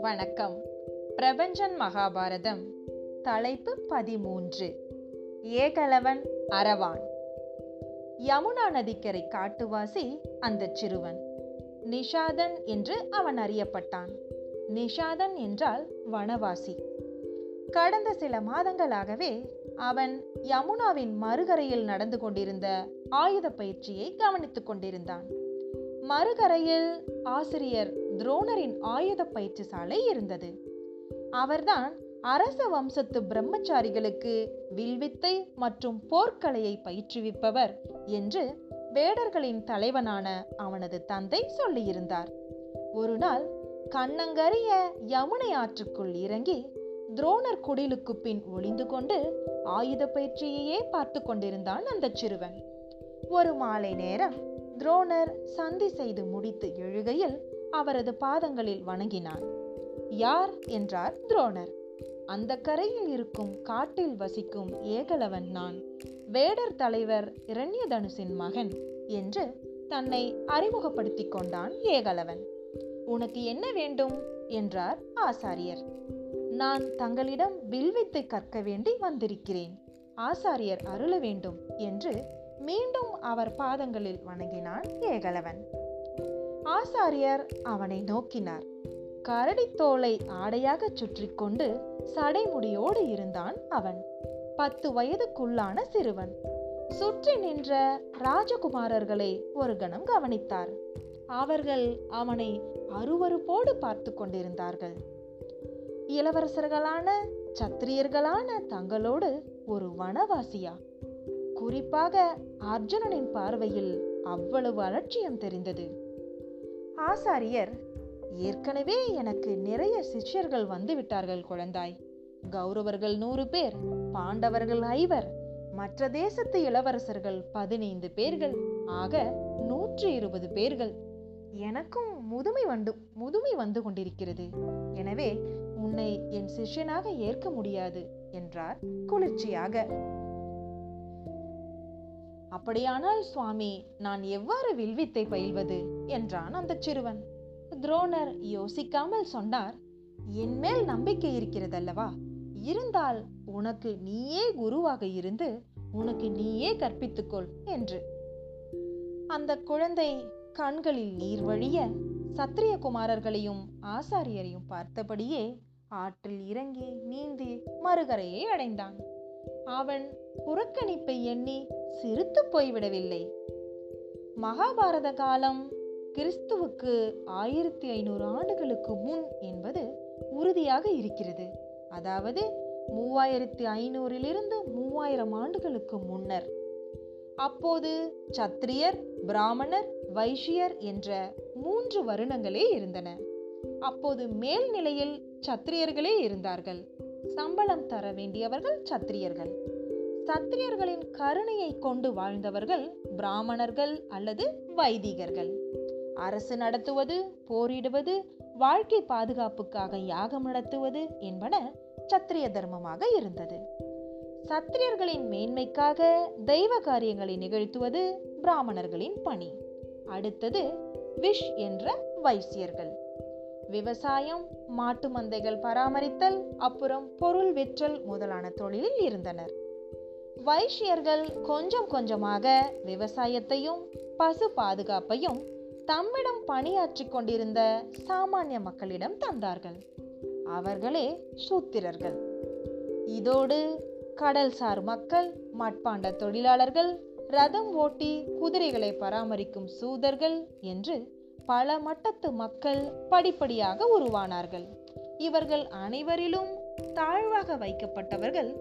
வணக்கம். பிரபஞ்சன் மகாபாரதம் தலைப்பு பதிமூன்று. ஏகலவன் அரவான் யமுனா நதிக்கரை காட்டுவாசி அந்த சிறுவன். நிஷாதன் என்று அவன் அறியப்பட்டான். நிஷாதன் என்றால் வனவாசி. கடந்த சில மாதங்களாகவே அவன் யமுனாவின் மறுகரையில் நடந்து கொண்டிருந்த ஆயுத பயிற்சியை கவனித்துக் கொண்டிருந்தான். மறுகரையில் ஆசிரியர் துரோணரின் ஆயுத பயிற்சி சாலை இருந்தது. அவர்தான் அரச வம்சத்து பிரம்மச்சாரிகளுக்கு வில்வித்தை மற்றும் போர்க்கலையை பயிற்றுவிப்பவர் என்று வேடர்களின் தலைவனான அவனது தந்தை சொல்லியிருந்தார். ஒரு நாள் கண்ணங்கரிய யமுனை ஆற்றுக்குள் இறங்கி துரோணர் குடிலுக்கு பின் ஒளிந்து கொண்டு ஆயுத பயிற்சியையே பார்த்து கொண்டிருந்தான் அந்த சிறுவன். ஒரு மாலை நேரம் துரோணர் சந்தி செய்து முடித்து எழுகையில் அவரது பாதங்களில் வணங்கினார். யார்? என்றார் துரோணர். அந்த கரையில் இருக்கும் காட்டில் வசிக்கும் ஏகலவன் நான். வேடர் தலைவர் இரண்யதனுசின் மகன் என்று தன்னை அறிமுகப்படுத்திக் கொண்டான் ஏகலவன். உனக்கு என்ன வேண்டும்? என்றார் ஆசாரியர். நான் தங்களிடம் வில்வித்தை கற்க வேண்டி வந்திருக்கிறேன். ஆசாரியர் அருள வேண்டும் என்று மீண்டும் அவர் பாதங்களில் வணங்கினான் ஏகலவன். ஆசாரியர் அவனை நோக்கினார். கரடித்தோலை ஆடையாக சுற்றி கொண்டு சடைமுடியோடு இருந்தான் அவன். பத்து வயதுக்குள்ளான சிறுவன். சுற்றி நின்ற ராஜகுமாரர்களை ஒரு கணம் கவனித்தார். அவர்கள் அவனை அருவறுப்போடு பார்த்து கொண்டிருந்தார்கள். இளவரசர்களான சத்திரியர்களான தங்களோடு ஒரு வனவாசியா? குறிப்பாக அர்ஜுனனின் பார்வையில் அவ்வளவு அலட்சியம் தெரிந்தது. ஆசாரியர் ஏற்கனவே எனக்கு நிறைய சிஷ்யர்கள் வந்து விட்டார்கள் குழந்தாய். கௌரவர்கள் நூறு பேர் பாண்டவர்கள் ஐவர் மற்ற தேசத்து இளவரசர்கள் பதினைந்து பேர்கள் ஆக நூற்றி இருபது பேர்கள். எனக்கும் முதுமை வந்து முதுமை வந்து கொண்டிருக்கிறது. எனவே உன்னை என் சிஷ்யனாக ஏற்க முடியாது என்றார் குளிர்ச்சியாக. அப்படியானால் சுவாமி நான் எவ்வாறு வில்வித்தை பயில்வது? என்றான் அந்த சிறுவன். துரோணர் யோசிக்காமல் சொன்னார் என் மேல் நம்பிக்கை இருக்கிறதல்லவா? இருந்தால் உனக்கு நீயே குருவாக இருந்து உனக்கு நீயே கற்பித்துக்கொள் என்று. அந்த குழந்தை கண்களில் நீர் வழிய சத்திரிய குமாரர்களையும் ஆசாரியரையும் பார்த்தபடியே ஆற்றில் இறங்கி நீந்தி மறுகரையை அடைந்தான். அவன் புறக்கணிப்பை எண்ணி சிரித்து போய்விடவில்லை. மகாபாரத காலம் கிறிஸ்துவுக்கு ஆயிரத்தி ஐநூறு ஆண்டுகளுக்கு முன் என்பது உறுதியாக இருக்கிறது. அதாவது மூவாயிரத்தி ஐநூறிலிருந்து மூவாயிரம் ஆண்டுகளுக்கு முன்னர். அப்போது சத்திரியர் பிராமணர் வைஷ்யர் என்ற மூன்று வருணங்களே இருந்தன. அப்போது மேல்நிலையில் சத்திரியர்களே இருந்தார்கள். சம்பளம் தர வேண்டியவர்கள் சத்திரியர்கள். சத்திரியர்களின் கருணையை கொண்டு வாழ்ந்தவர்கள் பிராமணர்கள் அல்லது வைதிகர்கள். அரசு நடத்துவது போரிடுவது வாழ்க்கை பாதுகாப்புக்காக யாகம் நடத்துவது என்பன சத்திரிய தர்மமாக இருந்தது. சத்திரியர்களின் மேன்மைக்காக தெய்வ காரியங்களை நிகழ்த்துவது பிராமணர்களின் பணி. அடுத்தது விஷ் என்ற வைசியர்கள். விவசாயம் மாட்டு மந்தைகள் பராமரித்தல் அப்புறம் பொருள் விற்றல் முதலான தொழிலில் இருந்தனர். வைஷ்யர்கள் கொஞ்சம் கொஞ்சமாக விவசாயத்தையும் பசு பாதுகாப்பையும் தம்மிடம் பணியாற்றி கொண்டிருந்த சாமானிய மக்களிடம் தந்தார்கள். அவர்களே சூத்திரர்கள். இதோடு கடல்சார் மக்கள் மட்பாண்ட தொழிலாளர்கள் ரதம் ஓட்டி குதிரைகளை பராமரிக்கும் சூதர்கள் என்று பல மட்டத்து மக்கள் படிப்படியாக உருவானார்கள். இவர்கள் அனைவரிலும் தாழ்வாக வைக்கப்பட்டவர்கள்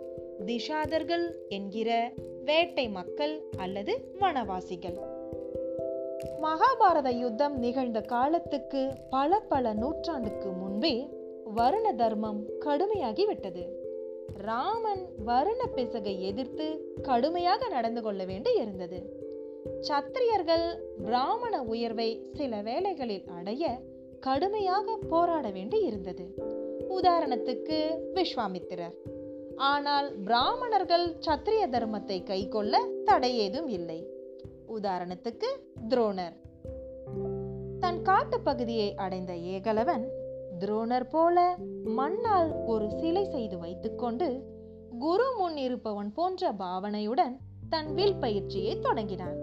திஷாதர்கள் என்கிற வேட்டை மக்கள் அல்லது வனவாசிகள். மகாபாரத யுத்தம் நிகழ்ந்த காலத்துக்கு பல பல நூற்றாண்டுக்கு முன்பே வருண தர்மம் கடுமையாகிவிட்டது ராமன் வருண பிசகை எதிர்த்து கடுமையாக நடந்து கொள்ள வேண்டி இருந்தது. சத்திரியர்கள் பிராமண உயர்வை சில வேளைகளில் அடைய கடுமையாக போராட வேண்டி இருந்தது. உதாரணத்துக்கு விஸ்வாமித்திரர். ஆனால் பிராமணர்கள் சத்திரிய தர்மத்தை கைக்கொள்ள ஏதும் இல்லை. உதாரணத்துக்கு துரோணர். தன் காட்டு பகுதியை அடைந்த ஏகலவன் துரோணர் போல மண்ணால் ஒரு சிலை செய்து வைத்துக்கொண்டு குரு முன் இருப்பவன் போன்ற பாவனையுடன் தன் வில் பயிற்சியை தொடங்கினான்.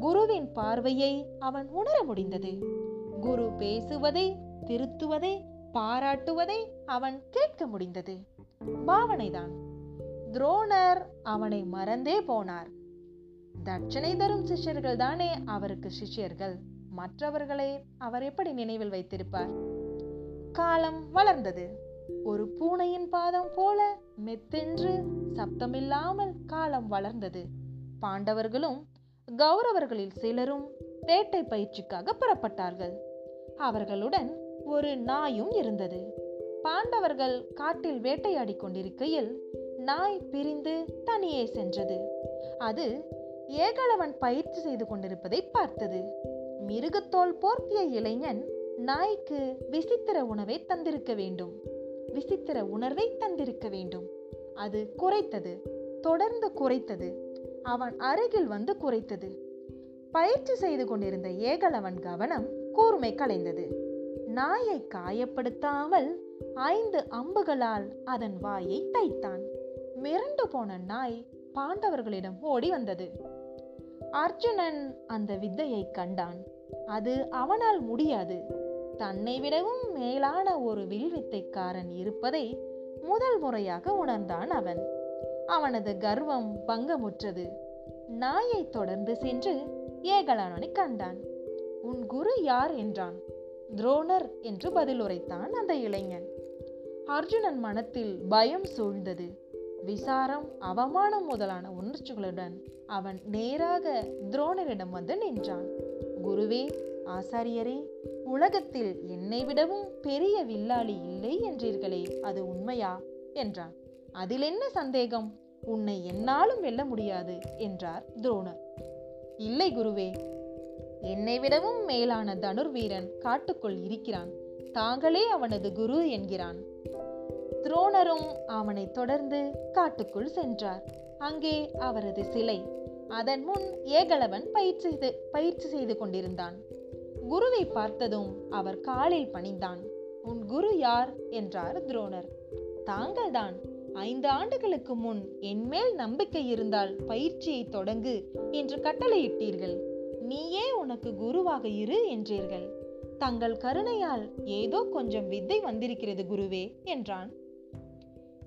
குருவின் பார்வையை அவன் உணர முடிந்தது. குரு பேசுவதை திருத்துவதை பாராட்டுவதை அவன் கேட்க முடிந்தது. பாவனைதான். துரோணர் அவனை மறந்தே போனார். தட்சணை தரும் சிஷ்யர்கள் தானே அவருக்கு சிஷ்யர்கள். மற்றவர்களை அவர் எப்படி நினைவில் வைத்திருப்பார்? காலம் வளர்ந்தது. ஒரு பூனையின் பாதம் போல மெத்தென்று சப்தமில்லாமல் காலம் வளர்ந்தது. பாண்டவர்களும் கௌரவர்களில் சிலரும் வேட்டை பயிற்சிக்காக புறப்பட்டார்கள். அவர்களுடன் ஒரு நாயும் இருந்தது. பாண்டவர்கள் காட்டில் வேட்டையாடி கொண்டிருக்கையில் நாய் பிரிந்து தனியே சென்றது. அது ஏகளவன் பயிற்சி செய்து கொண்டிருப்பதை பார்த்தது. மிருகத்தோல் போர்த்திய இளைஞன் நாய்க்கு விசித்திர உணவை தந்திருக்க வேண்டும். விசித்திர உணர்வை தந்திருக்க வேண்டும். அது குறைத்தது. தொடர்ந்து குறைத்தது. அவன் அருகில் வந்து குறைத்தது பயிற்சி செய்து கொண்டிருந்த ஏகலவன் கவனம் கூர்மை கலைந்தது. நாயை காயப்படுத்தாமல் ஐந்து அம்புகளால் அதன் வாயை தைத்தான். மிரண்டு போன நாய் பாண்டவர்களிடம் ஓடி வந்தது. அர்ஜுனன் அந்த வித்தையை கண்டான். அது அவனால் முடியாது. தன்னை விடவும் மேலான ஒரு வில்வித்தைக்காரன் இருப்பதை முதல் முறையாக உணர்ந்தான் அவன். அவனது கர்வம் பங்கமுற்றது. நாயை தொடர்ந்து சென்று ஏகலானனை கண்டான். உன் குரு யார்? என்றான். துரோணர் என்று பதில் உரைத்தான் அந்த இளைஞன். அர்ஜுனன் மனத்தில் பயம் சூழ்ந்தது. விசாரம் அவமானம் முதலான உணர்ச்சிகளுடன் அவன் நேராக துரோணரிடம் வந்து நின்றான். குருவே ஆசாரியரே உலகத்தில் என்னை விடவும் பெரிய வில்லாளி இல்லை என்றீர்களே அது உண்மையா? என்றான். அதில் என்ன சந்தேகம்? உன்னை என்னாலும் வெல்ல முடியாது என்றார் துரோணர். இல்லை குருவே என்னை விடவும் மேலான தனுர்வீரன் காட்டுக்குள் இருக்கிறான். தாங்களே அவனது குரு என்கிறான். துரோணரும் அவனை தொடர்ந்து காட்டுக்குள் சென்றார். அங்கே அவரது சிலை அதன் முன் ஏகலவன் பயிற்சி செய்து பயிற்சி செய்து கொண்டிருந்தான். குருவை பார்த்ததும் அவர் காலில் பணிந்தான். உன் குரு யார்? என்றார் துரோணர். தாங்கள்தான். ஐந்து ஆண்டுகளுக்கு முன் என்மேல் நம்பிக்கை இருந்தால் பயிற்சியை தொடங்கு என்று கட்டளையிட்டீர்கள். நீயே உனக்கு குருவாக இரு என்றீர்கள். தங்கள் கருணையால் ஏதோ கொஞ்சம் வித்தை வந்திருக்கிறது குருவே என்றான்.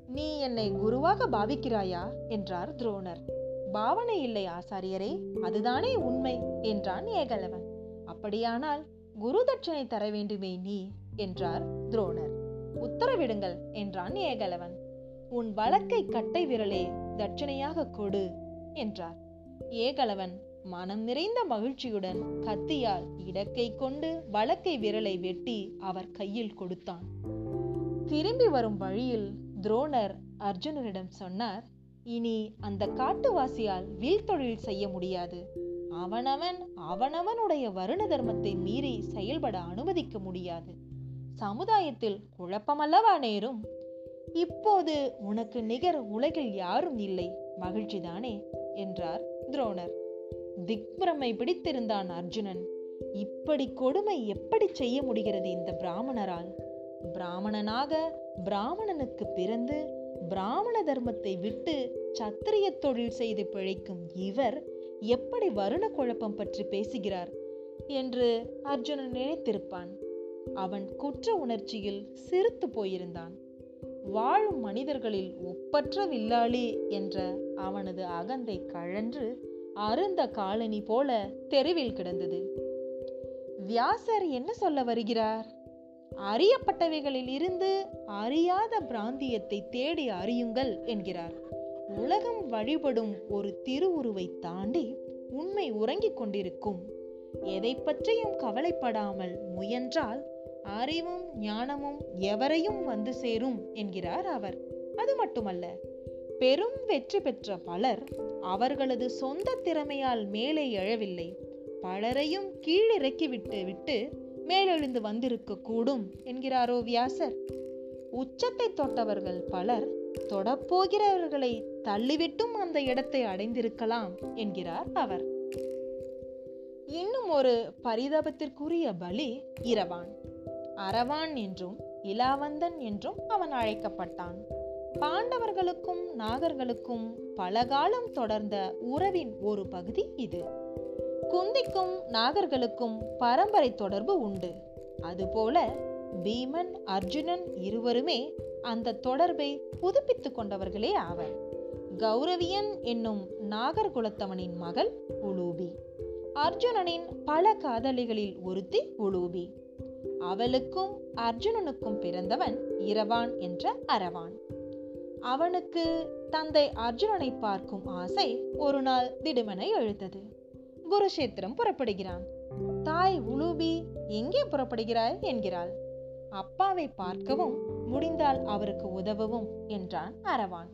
நீ என்னை குருவாக பாவிக்கிறாயா என்றார் துரோணர். பாவனை இல்லை ஆசாரியரே அதுதானே உண்மை என்றான் ஏகலவன். அப்படியானால் குரு தட்சணை தர வேண்டுமே நீ என்றார் துரோணர். உத்தரவிடுங்கள் என்றான் ஏகலவன். உன் வழக்கை கட்டை விரலே தட்சணையாக கொடு என்றார். ஏகலவன் மனம் நிறைந்த மகிழ்ச்சியுடன் கத்தியால் இடக்கை கொண்டு வழக்கை விரலை வெட்டி அவர் கையில் கொடுத்தான். திரும்பி வரும் வழியில் துரோணர் அர்ஜுனரிடம் சொன்னார் இனி அந்த காட்டுவாசியால் வில் தொழில் செய்ய முடியாது. அவனவன் அவனவனுடைய வருண தர்மத்தை மீறி செயல்பட அனுமதிக்க முடியாது. சமுதாயத்தில் குழப்பமல்லவா நேரும் இப்போது உனக்கு நிகர் உலகில் யாரும் இல்லை. மகிழ்ச்சிதானே? என்றார் துரோணர். திக்பிரமை பிடித்திருந்தான் அர்ஜுனன். இப்படி கொடுமை எப்படி செய்ய முடிகிறது இந்த பிராமணரால்? பிராமணனாக பிராமணனுக்கு பிறந்து பிராமண தர்மத்தை விட்டு சத்திரிய தொழில் செய்து பிழைக்கும் இவர் எப்படி வருண குழப்பம் பற்றி பேசுகிறார்? என்று அர்ஜுனன் நினைத்திருப்பான். அவன் குற்ற உணர்ச்சியில் சிரித்து போயிருந்தான். வாழும் மனிதர்களில் ஒப்பற்ற வில்லாளி என்ற அவனது அகந்தை கழன்று அருந்த காலனி போல தெருவில் கிடந்தது. வியாசர் என்ன சொல்ல வருகிறார்? அறியப்பட்டவைகளில் இருந்து அறியாத பிராந்தியத்தை தேடி அறியுங்கள் என்கிறார். உலகம் வழிபடும் ஒரு திருவுருவை தாண்டி உண்மை உறங்கிக் கொண்டிருக்கும். எதை பற்றியும் கவலைப்படாமல் முயன்றால் அறிவும் ஞானமும் எவரையும் வந்து சேரும் என்கிறார் அவர். அது மட்டுமல்ல பெரும் வெற்றி பெற்ற பலர் அவர்களது சொந்த திறமையால் மேலே எழவில்லை. பலரையும் கீழிறக்கிவிட்டு விட்டு மேலெழுந்து வந்திருக்க கூடும் என்கிறாரோ வியாசர். உச்சத்தை தொட்டவர்கள் பலர் தொடப்போகிறவர்களை தள்ளிவிட்டும் அந்த இடத்தை அடைந்திருக்கலாம் என்கிறார் அவர். இன்னும் ஒரு பரிதாபத்திற்குரிய பலி இரவான். அரவான் என்றும் இலாவந்தன் என்றும் அவன் அழைக்கப்பட்டான். பாண்டவர்களுக்கும் நாகர்களுக்கும் பல காலம் தொடர்ந்த உறவின் ஒரு பகுதி இது. குந்திக்கும் நாகர்களுக்கும் பரம்பரை தொடர்பு உண்டு. அதுபோல பீமன் அர்ஜுனன் இருவருமே அந்த தொடர்பை புதுப்பித்துக் கொண்டவர்களே ஆவர். கௌரவியன் என்னும் நாகர்குலத்தவனின் மகள் உலூபி. அர்ஜுனனின் பல காதலிகளில் ஒருத்தி உலூபி. அவளுக்கும் அர்ஜுனனுக்கும் பிறந்தவன் இரவான் என்ற அரவான். அவனுக்கு தந்தை அர்ஜுனனை பார்க்கும் ஆசை ஒரு நாள் திடுமனை எழுந்தது. குருஷேத்திரம் புறப்படுகிறான். தாய் உலூபி எங்கே புறப்படுகிறாய் என்கிறாள். அப்பாவை பார்க்கவும் முடிந்தால் அவருக்கு உதவவும் என்றான் அரவான்.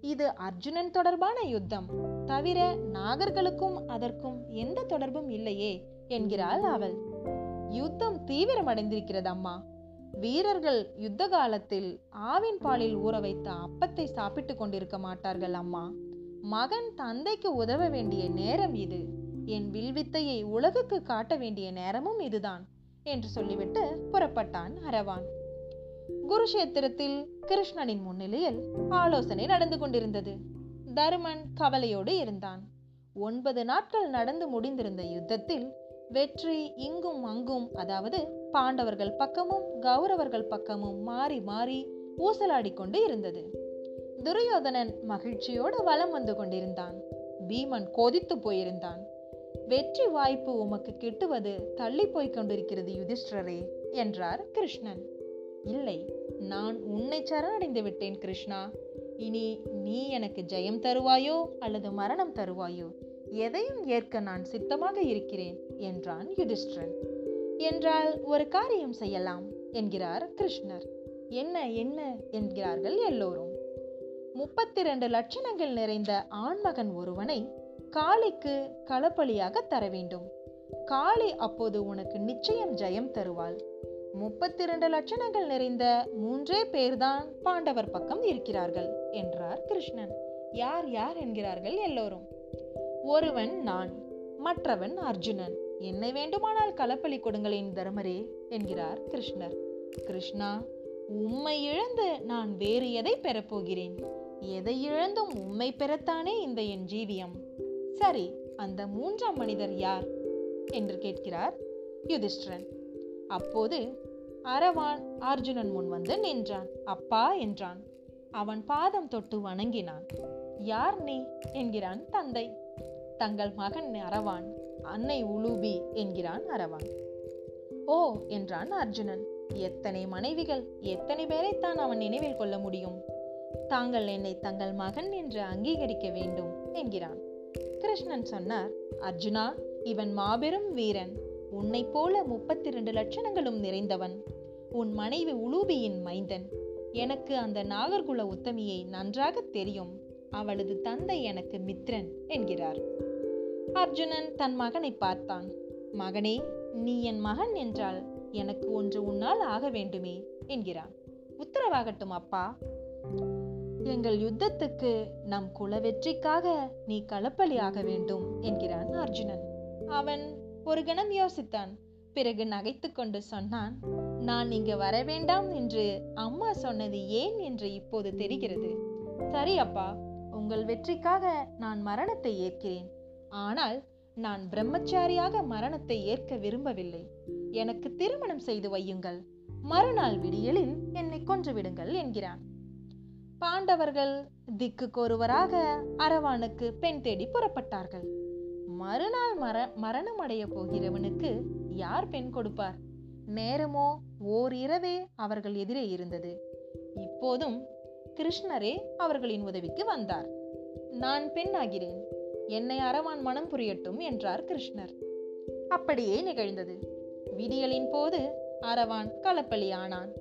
இது அர்ஜுனன் தொடர்பான யுத்தம். தவிர நாகர்களுக்கும் அதற்கும் எந்த தொடர்பும் இல்லையே என்கிறாள் அவள். யுத்தம் தீவிரமடைந்திருக்கிறது அம்மா வீரர்கள் யுத்த காலத்தில் ஆவின் பாலில் ஊற வைத்த அப்பத்தை சாப்பிட்டுக் கொண்டிருக்க மாட்டார்கள் அம்மா. மகன் தந்தைக்கு உதவ வேண்டிய நேரம் இது. என் வில்வித்தையை உலகுக்கு காட்ட வேண்டிய நேரமும் இதுதான் என்று சொல்லிவிட்டு புறப்பட்டான் அரவான். குருஷேத்திரத்தில் கிருஷ்ணனின் முன்னிலையில் ஆலோசனை நடந்து கொண்டிருந்தது. தருமன் கவலையோடு இருந்தான். ஒன்பது நாட்கள் நடந்து முடிந்திருந்த யுத்தத்தில் வெற்றி இங்கும் அங்கும் அதாவது பாண்டவர்கள் பக்கமும் கௌரவர்கள் பக்கமும் மாறி மாறி ஊசலாடி கொண்டு இருந்தது. துரியோதனன் மகிழ்ச்சியோடு வலம் வந்து கொண்டிருந்தான். பீமன் கொதித்து போயிருந்தான். வெற்றி வாய்ப்பு உமக்கு கிட்டுவது தள்ளி போய்க் கொண்டிருக்கிறது யுதிஷ்டரே என்றார் கிருஷ்ணன். இல்லை நான் உன்னை சரணடைந்து விட்டேன் கிருஷ்ணா. இனி நீ எனக்கு ஜெயம் தருவாயோ அல்லது மரணம் தருவாயோ? எதையும் ஏற்க நான் சித்தமாக இருக்கிறேன் என்றான் யுதிஷ்டிரன். என்றால் ஒரு காரியம் செய்யலாம் என்கிறார் கிருஷ்ணர். என்ன என்ன என்கிறார்கள் எல்லோரும். முப்பத்தி இரண்டு லட்சணங்கள் நிறைந்த ஆண்மகன் ஒருவனை காளிக்கு களப்பலியாக தர வேண்டும். காளி அப்போது உனக்கு நிச்சயம் ஜெயம் தருவாள். முப்பத்தி இரண்டு லட்சணங்கள் நிறைந்த மூன்றே பேர்தான் பாண்டவர் பக்கம் இருக்கிறார்கள் என்றார் கிருஷ்ணன். யார் யார் என்கிறார்கள் எல்லோரும். ஒருவன் நான் மற்றவன் அர்ஜுனன். என்னை வேண்டுமானால் களப்பலி கொடுங்களேன் தர்மரே என்கிறார் கிருஷ்ணர். கிருஷ்ணா உம்மை இழந்து நான் வேறு எதை பெறப்போகிறேன்? எதை இழந்தும் உம்மை பெறத்தானே இந்த என் ஜீவியம்? சரி அந்த மூன்றாம் மனிதர் யார்? என்று கேட்கிறார் யுதிஷ்டிரன். அப்போது அரவான் அர்ஜுனன் முன் வந்து நின்றான். அப்பா என்றான். அவன் பாதம் தொட்டு வணங்கினான். யார் நீ? என்கிறான் தந்தை. தங்கள் மகன் அரவான் அன்னை உலூபி என்கிறான் அரவான் ஓ என்றான் அர்ஜுனன் எத்தனை மனைவிகள் எத்தனை பேரைத்தான் அவன் நினைவில் கொள்ள முடியும்? தாங்கள் என்னை தங்கள் மகன் என்று அங்கீகரிக்க வேண்டும் என்கிறான். கிருஷ்ணன் சொன்னார் அர்ஜுனா இவன் மாபெரும் வீரன் உன்னை போல முப்பத்தி இரண்டு லட்சணங்களும் நிறைந்தவன். உன் மனைவி உலூபியின் மைந்தன். எனக்கு அந்த நாகர்குல உத்தமியை நன்றாக தெரியும். அவளது தந்தை எனக்கு மித்ரன் என்கிறார். அர்ஜுனன் தன் மகனை பார்த்தான். மகனே நீ என் மகன் என்றால் எனக்கு ஒன்று உன்னால் ஆக வேண்டுமே என்கிறான். உத்தரவாகட்டும் அப்பா. எங்கள் யுத்தத்துக்கு நம் குல வெற்றிக்காக நீ களப்பலி ஆக வேண்டும் என்கிறான் அர்ஜுனன். அவன் ஒரு கணம் யோசித்தான். பிறகு நகைத்து கொண்டு சொன்னான் நான் இங்கு வர வேண்டாம் என்று அம்மா சொன்னது ஏன் என்று இப்போது தெரிகிறது. சரி அப்பா உங்கள் வெற்றிக்காக நான் மரணத்தை ஏற்கிறேன். ஆனால் நான் பிரம்மச்சாரியாக மரணத்தை ஏற்க விரும்பவில்லை. எனக்கு திருமணம் செய்து வையுங்கள். மறுநாள் விடியலில் என்னை கொன்றுவிடுங்கள் என்கிறான். பாண்டவர்கள் திக்குக்கொருவராக அரவானுக்கு பெண் தேடி புறப்பட்டார்கள். மறுநாள் மர மரணம் அடைய போகிறவனுக்கு யார் பெண் கொடுப்பார்? நேரமோ ஓர் இரவே அவர்கள் எதிரே இருந்தது. இப்போதும் கிருஷ்ணரே அவர்களின் உதவிக்கு வந்தார். நான் பெண்ணாகிறேன். என்னை அறவான் மனம் புரியட்டும் என்றார் கிருஷ்ணர். அப்படியே நிகழ்ந்தது. விடியலின் போது அரவான் களப்பலி ஆனான்.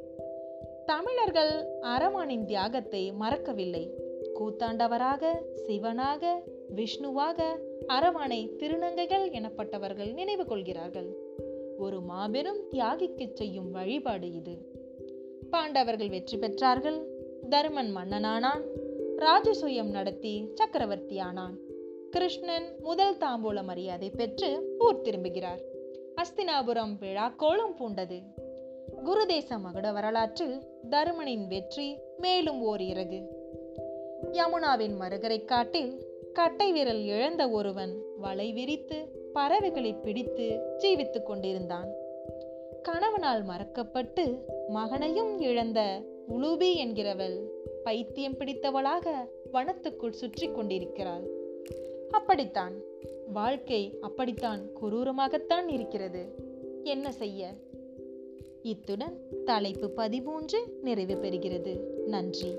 தமிழர்கள் அரவானின் தியாகத்தை மறக்கவில்லை. கூத்தாண்டவராக சிவனாக விஷ்ணுவாக அரவானை திருநங்கைகள் எனப்பட்டவர்கள் நினைவு கொள்கிறார்கள். ஒரு மாபெரும் தியாகிக்கு செய்யும் வழிபாடு இது. பாண்டவர்கள் வெற்றி பெற்றார்கள். தருமன் மன்னனானான். ராஜசூயம் நடத்தி சக்கரவர்த்தியானான் கிருஷ்ணன் முதல் தாம்பூல மரியாதை பெற்று ஊர் திரும்புகிறார். அஸ்தினாபுரம் விழா கோலம் பூண்டது. குருதேச மகுட வரலாற்றில் தருமனின் வெற்றி மேலும் ஓர் இறகு யமுனாவின் மறுகரை காட்டில் கட்டை விரல் இழந்த ஒருவன் வலை விரித்து பறவைகளை பிடித்து ஜீவித்துக் கொண்டிருந்தான். கணவனால் மறக்கப்பட்டு மகனையும் இழந்த உளுபி என்கிறவள் பைத்தியம் பிடித்தவளாக வனத்துக்குள் சுற்றி கொண்டிருக்கிறாள். அப்படித்தான். வாழ்க்கை அப்படித்தான் கொடூரமாகத்தான் இருக்கிறது. என்ன செய்ய? இத்துடன் தலைப்பு பதிமூன்று நிறைவு பெறுகிறது. நன்றி.